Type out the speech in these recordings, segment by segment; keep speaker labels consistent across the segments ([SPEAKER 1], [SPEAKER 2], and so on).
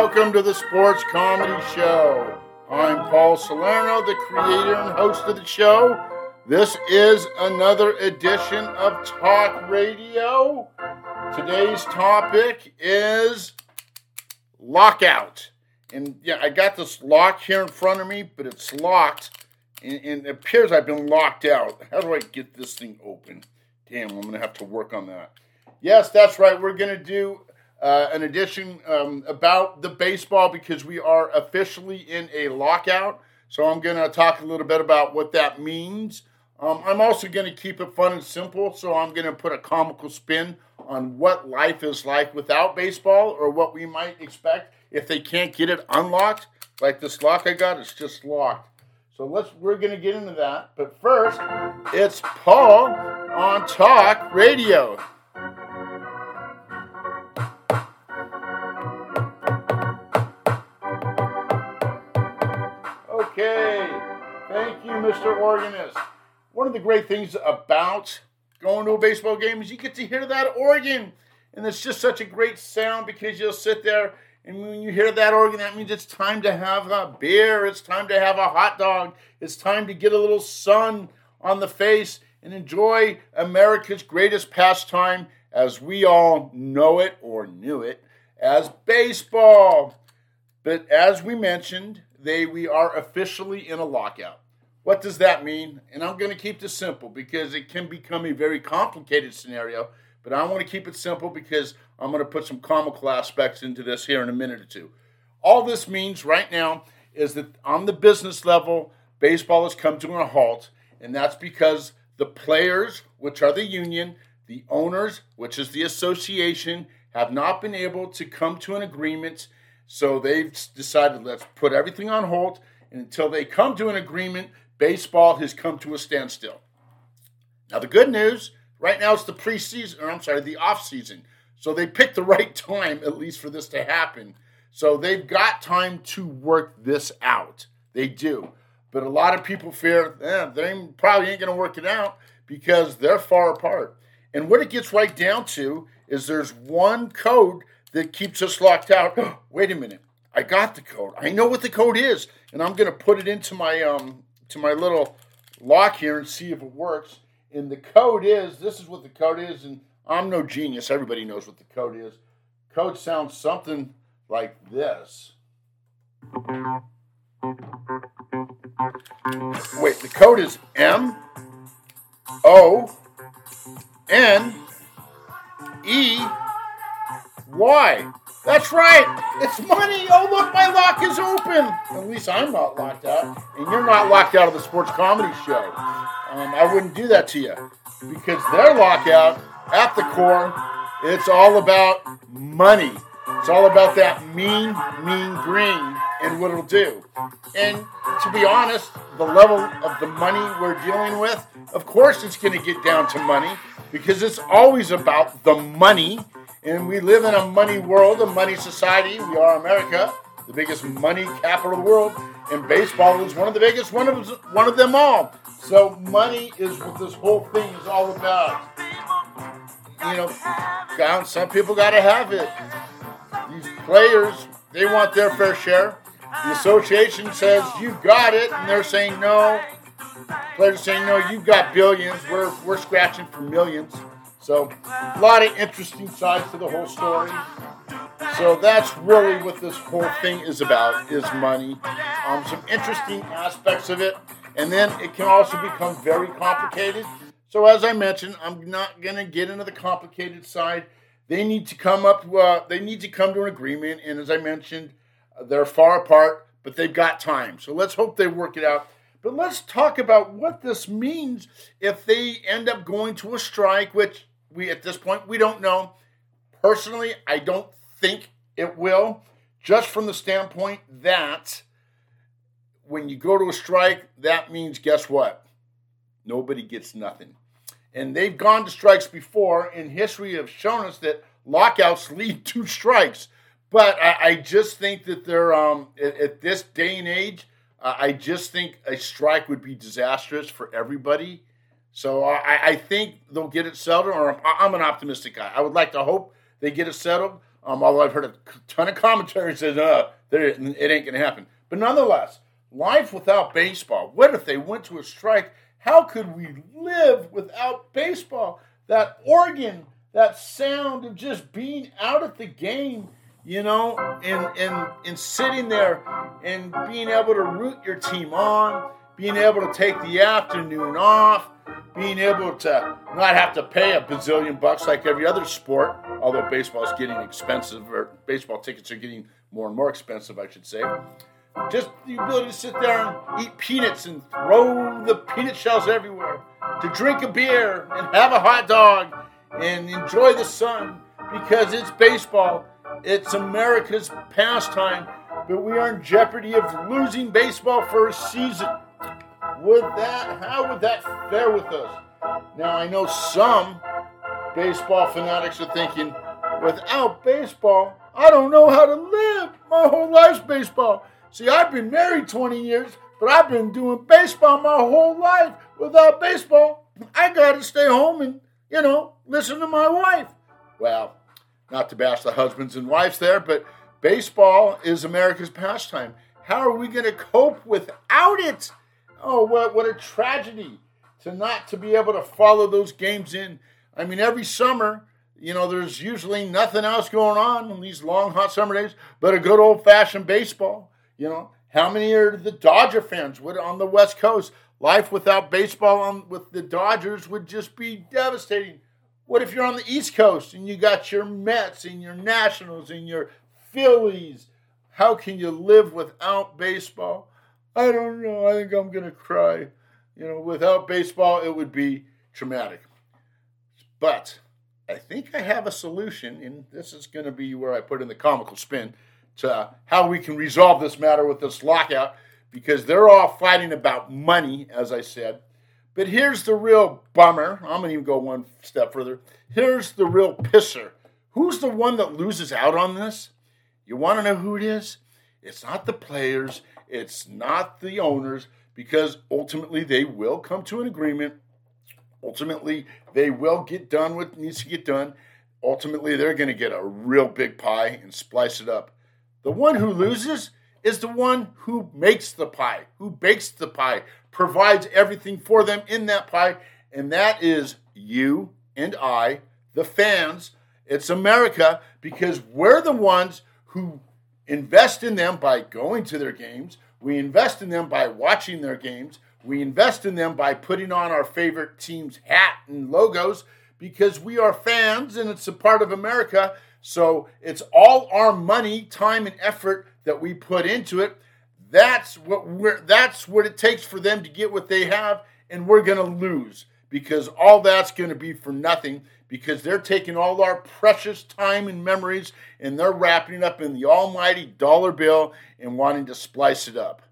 [SPEAKER 1] welcome to the Sports Comedy Show. I'm Paul Salerno, the creator and host of the show. This is another edition of Talk Radio. Today's topic is lockout. And yeah, I got this lock here in front of me, but it's locked. And, and it appears I've been locked out. How do I get this thing open? Damn, I'm going to have to work on that. Yes, that's right. We're going to do uh, an edition um, about the baseball because we are officially in a lockout. So I'm going to talk a little bit about what that means. Um, I'm also going to keep it fun and simple. So I'm going to put a comical spin on what life is like without baseball or what we might expect if they can't get it unlocked. Like this lock I got, it's just locked. So let's we're going to get into that. But first, it's Paul on Talk Radio. Okay. Thank you, Mr. Organist. One of the great things about going to a baseball game is you get to hear that organ. And it's just such a great sound because you'll sit there and when you hear that organ, that means it's time to have a beer, it's time to have a hot dog, it's time to get a little sun on the face and enjoy America's greatest pastime as we all know it or knew it as baseball. But as we mentioned, they we are officially in a lockout. What does that mean? And I'm going to keep this simple because it can become a very complicated scenario, but I want to keep it simple because I'm going to put some comical aspects into this here in a minute or two. All this means right now is that on the business level, baseball has come to a halt, and that's because the players, which are the union, the owners, which is the association, have not been able to come to an agreement so they've decided let's put everything on hold and until they come to an agreement, baseball has come to a standstill. Now the good news, right now it's the preseason, or I'm sorry, the off season. So they picked the right time, at least for this to happen. So they've got time to work this out. They do. But a lot of people fear eh, they probably ain't going to work it out because they're far apart. And what it gets right down to is there's one code that keeps us locked out. Wait a minute. I got the code. I know what the code is, and I'm going to put it into my um to my little lock here and see if it works. And the code is this is what the code is, and I'm no genius. Everybody knows what the code is. Code sounds something like this. Wait, the code is M O N E why? That's right. It's money. Oh, look, my lock is open. At least I'm not locked out. And you're not locked out of the sports comedy show. Um, I wouldn't do that to you because their lockout at the core, it's all about money. It's all about that mean, mean green and what it'll do. And to be honest, the level of the money we're dealing with, of course, it's going to get down to money because it's always about the money and we live in a money world, a money society. We are America, the biggest money capital of the world, and baseball is one of the biggest, one of one of them all. So money is what this whole thing is all about. You know, some people got to have it. These players, they want their fair share. The association says you've got it, and they're saying no. Players saying no. You've got billions. We're we're scratching for millions. So, a lot of interesting sides to the whole story. So that's really what this whole thing is about: is money. Um, some interesting aspects of it, and then it can also become very complicated. So as I mentioned, I'm not going to get into the complicated side. They need to come up. Uh, they need to come to an agreement, and as I mentioned, they're far apart, but they've got time. So let's hope they work it out. But let's talk about what this means if they end up going to a strike, which we at this point we don't know. Personally, I don't think it will, just from the standpoint that when you go to a strike, that means guess what? Nobody gets nothing. And they've gone to strikes before, and history have shown us that lockouts lead to strikes. But I, I just think that they're um, at, at, this day and age, uh, I just think a strike would be disastrous for everybody. So I, I think they'll get it settled, or I'm an optimistic guy. I would like to hope they get it settled. Um, although I've heard a ton of commentary says, uh, it ain't going to happen. But nonetheless, life without baseball. What if they went to a strike? How could we live without baseball? That organ, that sound of just being out at the game, you know, and and and sitting there and being able to root your team on, being able to take the afternoon off, being able to not have to pay a bazillion bucks like every other sport, although baseball is getting expensive, or baseball tickets are getting more and more expensive, I should say. Just the ability to sit there and eat peanuts and throw the peanut shells everywhere, to drink a beer and have a hot dog and enjoy the sun because it's baseball. It's America's pastime, but we are in jeopardy of losing baseball for a season. Would that, how would that fare with us? Now, I know some baseball fanatics are thinking, without baseball, I don't know how to live. My whole life's baseball. See, I've been married 20 years, but I've been doing baseball my whole life. Without baseball, I got to stay home and, you know, listen to my wife. Well, not to bash the husbands and wives there, but baseball is America's pastime. How are we going to cope without it? Oh, what, what a tragedy to not to be able to follow those games in. I mean, every summer, you know, there's usually nothing else going on in these long, hot summer days but a good old fashioned baseball. You know, how many are the Dodger fans would on the West Coast? Life without baseball on, with the Dodgers would just be devastating. What if you're on the East Coast and you got your Mets and your Nationals and your Phillies? How can you live without baseball? I don't know. I think I'm going to cry. You know, without baseball, it would be traumatic. But I think I have a solution, and this is going to be where I put in the comical spin to how we can resolve this matter with this lockout because they're all fighting about money, as I said. But here's the real bummer. I'm going to even go one step further. Here's the real pisser. Who's the one that loses out on this? You want to know who it is? It's not the players, it's not the owners because ultimately they will come to an agreement. Ultimately, they will get done what needs to get done. Ultimately, they're going to get a real big pie and splice it up. The one who loses is the one who makes the pie, who bakes the pie, provides everything for them in that pie, and that is you and I, the fans. It's America because we're the ones who invest in them by going to their games. We invest in them by watching their games. We invest in them by putting on our favorite team's hat and logos because we are fans and it's a part of America. So it's all our money, time, and effort that we put into it. That's what we're that's what it takes for them to get what they have, and we're gonna lose because all that's gonna be for nothing because they're taking all our precious time and memories and they're wrapping it up in the almighty dollar bill and wanting to splice it up.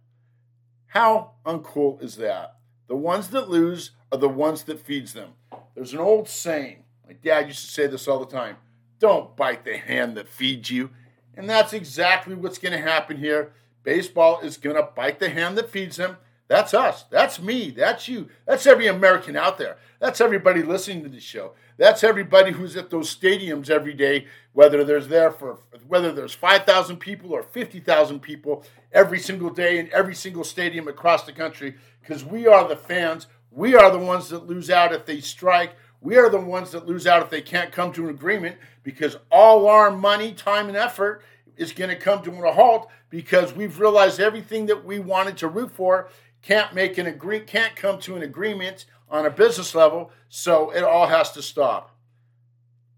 [SPEAKER 1] How uncool is that? The ones that lose are the ones that feeds them. There's an old saying. My dad used to say this all the time. Don't bite the hand that feeds you. And that's exactly what's going to happen here. Baseball is going to bite the hand that feeds them that's us. That's me. That's you. That's every American out there. That's everybody listening to this show. That's everybody who's at those stadiums every day, whether there's there for whether there's 5,000 people or 50,000 people every single day in every single stadium across the country because we are the fans. We are the ones that lose out if they strike. We are the ones that lose out if they can't come to an agreement because all our money, time, and effort is going to come to a halt because we've realized everything that we wanted to root for can't make an agree can't come to an agreement on a business level, so it all has to stop.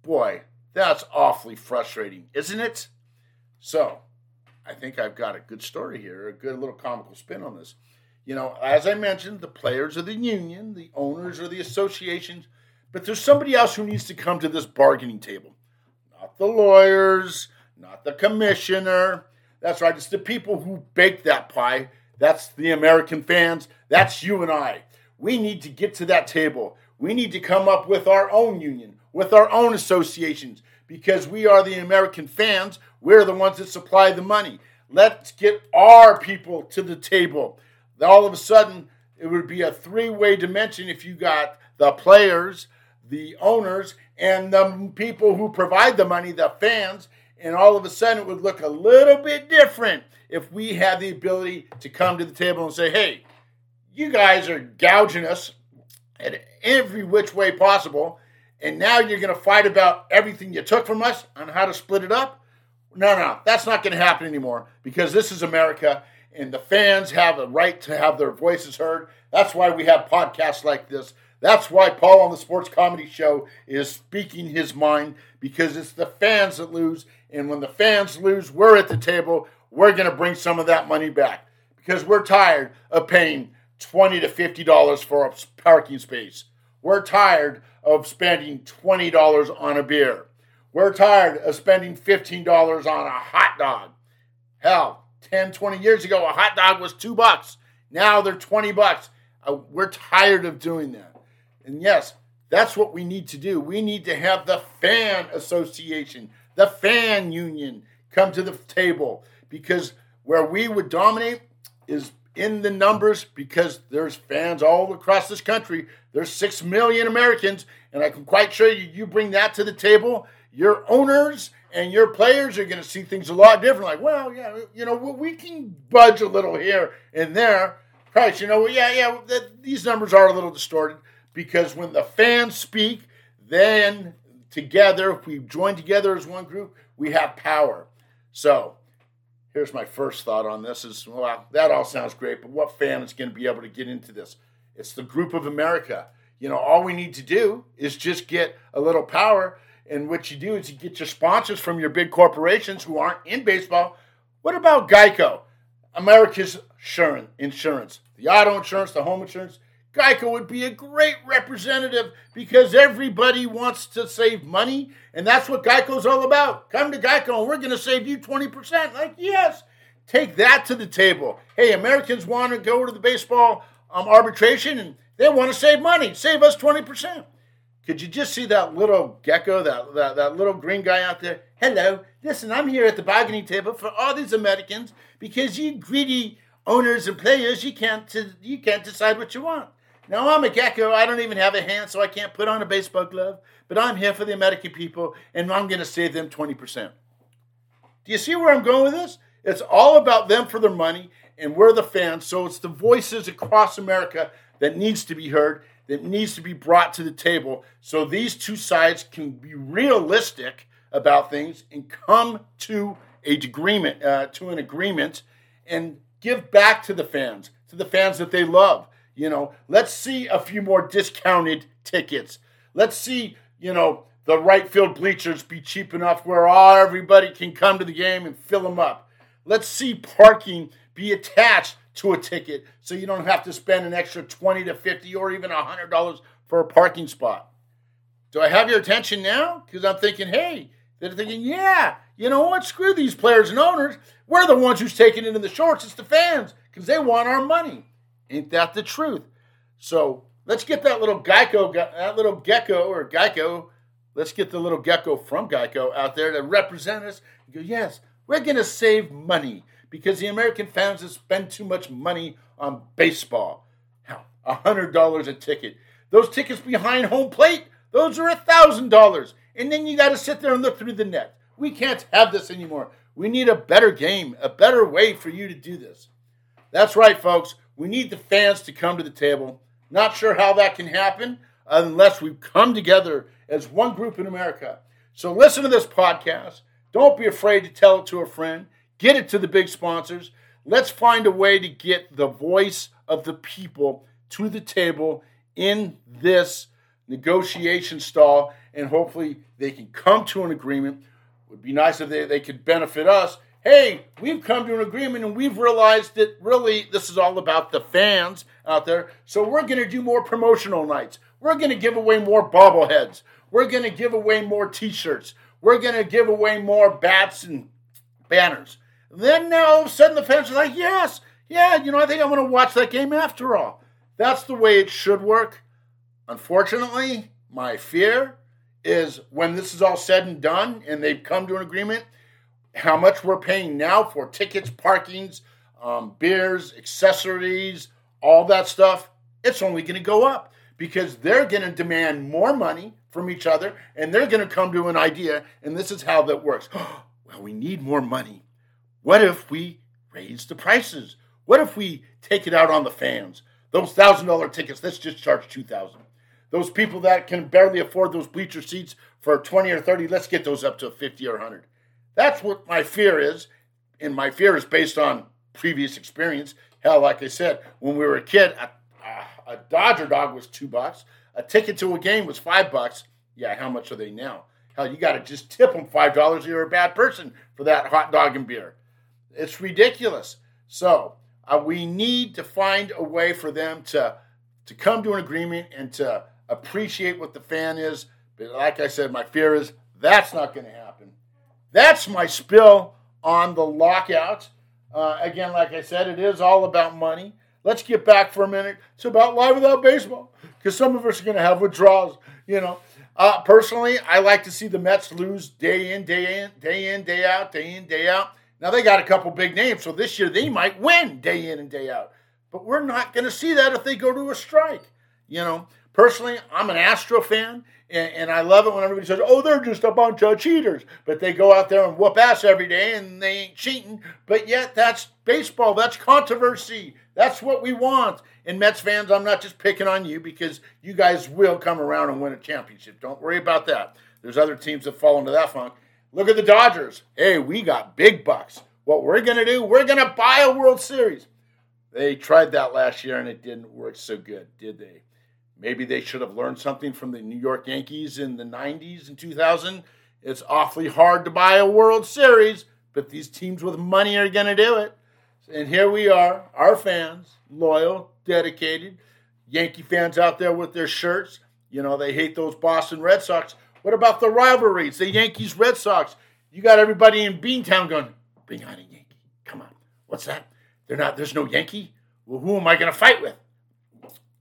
[SPEAKER 1] Boy, that's awfully frustrating, isn't it? So, I think I've got a good story here, a good little comical spin on this. You know, as I mentioned, the players are the union, the owners are the associations, but there's somebody else who needs to come to this bargaining table. Not the lawyers, not the commissioner. That's right, it's the people who bake that pie that's the American fans. That's you and I. We need to get to that table. We need to come up with our own union, with our own associations, because we are the American fans. We're the ones that supply the money. Let's get our people to the table. All of a sudden, it would be a three way dimension if you got the players, the owners, and the people who provide the money, the fans, and all of a sudden it would look a little bit different if we had the ability to come to the table and say, hey, you guys are gouging us at every which way possible, and now you're going to fight about everything you took from us on how to split it up. No, no, that's not going to happen anymore because this is America and the fans have a right to have their voices heard. That's why we have podcasts like this. That's why Paul on the Sports Comedy Show is speaking his mind because it's the fans that lose. And when the fans lose, we're at the table. We're going to bring some of that money back because we're tired of paying 20 to $50 for a parking space. We're tired of spending $20 on a beer. We're tired of spending $15 on a hot dog. Hell, 10, 20 years ago, a hot dog was two bucks. Now they're 20 bucks. Uh, we're tired of doing that. And yes, that's what we need to do. We need to have the fan association, the fan union come to the table because where we would dominate is in the numbers because there's fans all across this country. There's 6 million Americans and I can quite show you you bring that to the table, your owners and your players are going to see things a lot different. Like, well, yeah, you know, we can budge a little here and there. Price, you know, yeah, yeah, these numbers are a little distorted because when the fans speak, then together, if we join together as one group, we have power. So, here's my first thought on this: is well, that all sounds great, but what fan is going to be able to get into this? It's the group of America. You know, all we need to do is just get a little power and what you do is you get your sponsors from your big corporations who aren't in baseball. What about Geico? America's insurance, the auto insurance, the home insurance. Geico would be a great representative because everybody wants to save money, and that's what Geico's all about. Come to Geico and we're going to save you 20%. Like, yes, take that to the table. Hey, Americans want to go to the baseball um, arbitration and they want to save money. Save us 20%. Could you just see that little gecko, that, that, that little green guy out there? Hello, listen, I'm here at the bargaining table for all these Americans because you greedy owners and players, you can't, you can't decide what you want. Now, I'm a gecko. I don't even have a hand, so I can't put on a baseball glove. But I'm here for the American people, and I'm going to save them 20%. Do you see where I'm going with this? It's all about them for their money, and we're the fans. So it's the voices across America that needs to be heard that needs to be brought to the table so these two sides can be realistic about things and come to a agreement uh, to an agreement and give back to the fans to the fans that they love you know let's see a few more discounted tickets let's see you know the right field bleachers be cheap enough where all everybody can come to the game and fill them up let's see parking be attached to a ticket so you don't have to spend an extra 20 to 50 or even $100 for a parking spot. Do I have your attention now? Because I'm thinking, hey, they're thinking, yeah, you know what? Screw these players and owners. We're the ones who's taking it in the shorts. It's the fans because they want our money. Ain't that the truth? So let's get that little Geico, that little gecko or Geico. Let's get the little gecko from Geico out there to represent us. Go, yes, we're going to save money because the American fans have spent too much money on baseball. How? $100 a ticket. Those tickets behind home plate, those are $1,000. And then you got to sit there and look through the net. We can't have this anymore. We need a better game, a better way for you to do this. That's right, folks. We need the fans to come to the table. Not sure how that can happen unless we come together as one group in America. So listen to this podcast. Don't be afraid to tell it to a friend. Get it to the big sponsors. Let's find a way to get the voice of the people to the table in this negotiation stall, and hopefully they can come to an agreement. It would be nice if they, they could benefit us. Hey, we've come to an agreement and we've realized that really this is all about the fans out there. So we're going to do more promotional nights. We're going to give away more bobbleheads. We're going to give away more t shirts. We're going to give away more bats and banners. Then now all of a sudden the fans are like, yes, yeah, you know, I think I'm going to watch that game after all. That's the way it should work. Unfortunately, my fear is when this is all said and done and they've come to an agreement, how much we're paying now for tickets, parkings, um, beers, accessories, all that stuff, it's only going to go up because they're going to demand more money from each other and they're going to come to an idea, and this is how that works. Well, we need more money. What if we raise the prices? What if we take it out on the fans? Those thousand dollar tickets, let's just charge two thousand. Those people that can barely afford those bleacher seats for twenty or thirty, let's get those up to fifty or hundred. That's what my fear is, and my fear is based on previous experience. Hell, like I said, when we were a kid, a, a, a Dodger dog was two bucks. A ticket to a game was five bucks. Yeah, how much are they now? Hell, you got to just tip them five dollars. You're a bad person for that hot dog and beer. It's ridiculous. So uh, we need to find a way for them to to come to an agreement and to appreciate what the fan is. But like I said, my fear is that's not going to happen. That's my spill on the lockout. Uh, again, like I said, it is all about money. Let's get back for a minute. It's about live without baseball because some of us are going to have withdrawals. You know, uh, personally, I like to see the Mets lose day in, day in, day in, day out, day in, day out. Now they got a couple big names, so this year they might win day in and day out. But we're not going to see that if they go to a strike. You know, personally, I'm an Astro fan, and, and, I love it when everybody says, "Oh, they're just a bunch of cheaters," but they go out there and whoop ass every day, and they ain't cheating. But yet, that's baseball. That's controversy. That's what we want. And Mets fans, I'm not just picking on you because you guys will come around and win a championship. Don't worry about that. There's other teams that fall into that funk. Look at the Dodgers. Hey, we got big bucks. What we're going to do, we're going to buy a World Series. They tried that last year and it didn't work so good, did they? Maybe they should have learned something from the New York Yankees in the 90s and 2000. It's awfully hard to buy a World Series, but these teams with money are going to do it. And here we are, our fans, loyal, dedicated, Yankee fans out there with their shirts. You know, they hate those Boston Red Sox. What about the rivalries, the Yankees Red Sox? You got everybody in Beantown going, bring on a Yankee. Come on. What's that? They're not, there's no Yankee? Well, who am I going to fight with?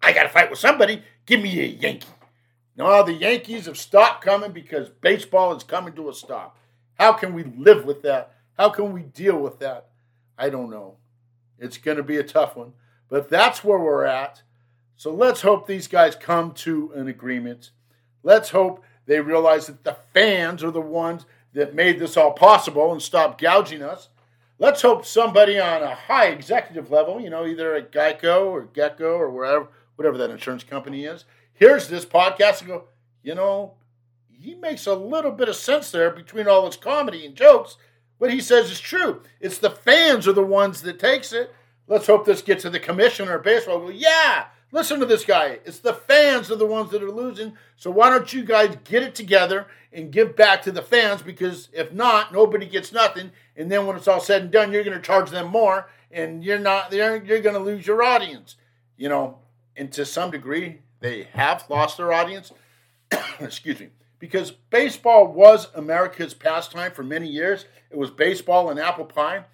[SPEAKER 1] I got to fight with somebody. Give me a Yankee. No, the Yankees have stopped coming because baseball is coming to a stop. How can we live with that? How can we deal with that? I don't know. It's going to be a tough one. But that's where we're at. So let's hope these guys come to an agreement. Let's hope they realize that the fans are the ones that made this all possible and stop gouging us. Let's hope somebody on a high executive level, you know, either at Geico or Gecko or wherever, whatever that insurance company is, hears this podcast and go, you know, he makes a little bit of sense there between all his comedy and jokes. What he says is true. It's the fans are the ones that takes it. Let's hope this gets to the commissioner of baseball. Yeah, listen to this guy. It's the fans are the ones that are losing. So why don't you guys get it together and give back to the fans? Because if not, nobody gets nothing. And then when it's all said and done, you're going to charge them more, and you're not. You're going to lose your audience. You know, and to some degree, they have lost their audience. Excuse me because baseball was America's pastime for many years. It was baseball and apple pie.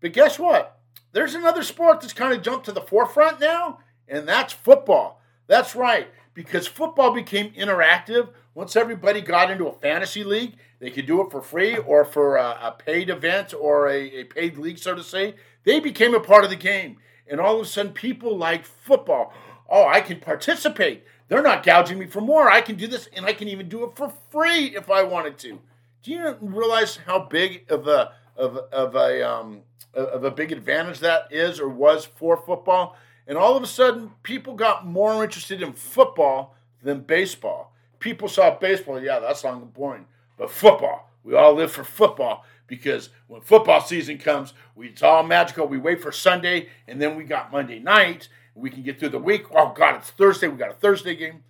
[SPEAKER 1] But guess what? There's another sport that's kind of jumped to the forefront now, and that's football. That's right, because football became interactive. Once everybody got into a fantasy league, they could do it for free or for a, a paid event or a, a paid league, so to say. They became a part of the game. And all of a sudden, people like football. Oh, I can participate. They're not gouging me for more. I can do this, and I can even do it for free if I wanted to. Do you realize how big of a of, of a um, of a big advantage that is or was for football? And all of a sudden, people got more interested in football than baseball. People saw baseball, yeah, that's long and boring, but football, we all live for football because when football season comes, we, it's all magical. We wait for Sunday, and then we got Monday night, we can get through the week. Oh, God, it's Thursday. We got a Thursday game.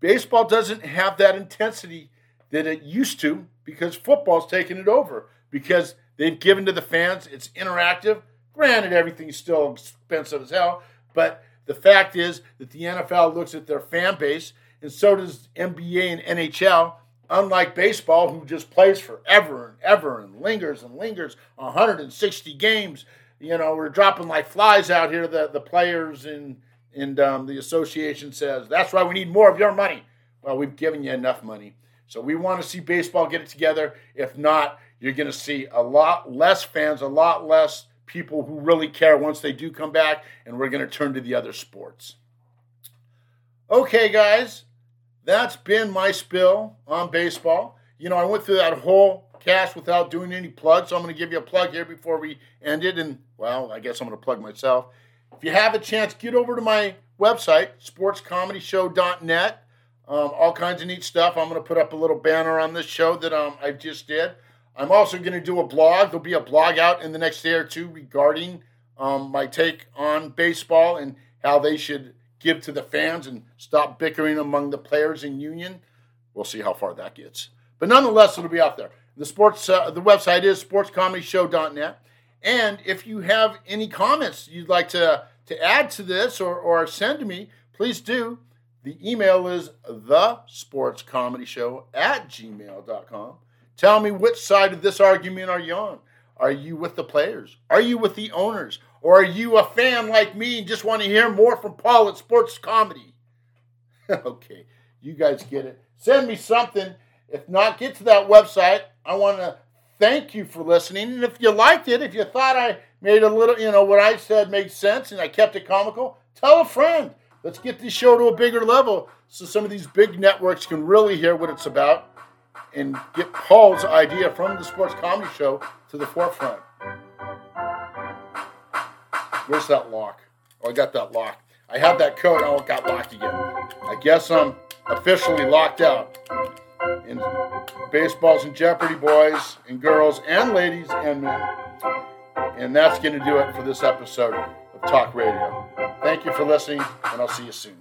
[SPEAKER 1] Baseball doesn't have that intensity that it used to because football's taken it over because they've given to the fans. It's interactive. Granted, everything's still expensive as hell, but the fact is that the NFL looks at their fan base, and so does NBA and NHL. Unlike baseball, who just plays forever and ever and lingers and lingers 160 games you know, we're dropping like flies out here. The the players and and um, the association says that's why we need more of your money. Well, we've given you enough money, so we want to see baseball get it together. If not, you're going to see a lot less fans, a lot less people who really care once they do come back, and we're going to turn to the other sports. Okay, guys, that's been my spill on baseball. You know, I went through that whole cast without doing any plugs. So I'm going to give you a plug here before we end it. And, well, I guess I'm going to plug myself. If you have a chance, get over to my website, sportscomedyshow.net. Um, all kinds of neat stuff. I'm going to put up a little banner on this show that um, I just did. I'm also going to do a blog. There'll be a blog out in the next day or two regarding um, my take on baseball and how they should give to the fans and stop bickering among the players in union. We'll see how far that gets. But nonetheless, it'll be out there. The sports uh, the website is sportscomedyshow.net. And if you have any comments you'd like to, to add to this or, or send to me, please do. The email is the sports comedy show at gmail.com. Tell me which side of this argument are you on? Are you with the players? Are you with the owners? Or are you a fan like me and just want to hear more from Paul at Sports Comedy? okay, you guys get it. Send me something. If not, get to that website. I want to thank you for listening. And if you liked it, if you thought I made a little, you know, what I said made sense and I kept it comical, tell a friend. Let's get this show to a bigger level so some of these big networks can really hear what it's about and get Paul's idea from the sports comedy show to the forefront. Where's that lock? Oh, I got that lock. I have that code. Oh, it got locked again. I guess I'm officially locked out. And baseball's in jeopardy, boys and girls and ladies and men. And that's going to do it for this episode of Talk Radio. Thank you for listening, and I'll see you soon.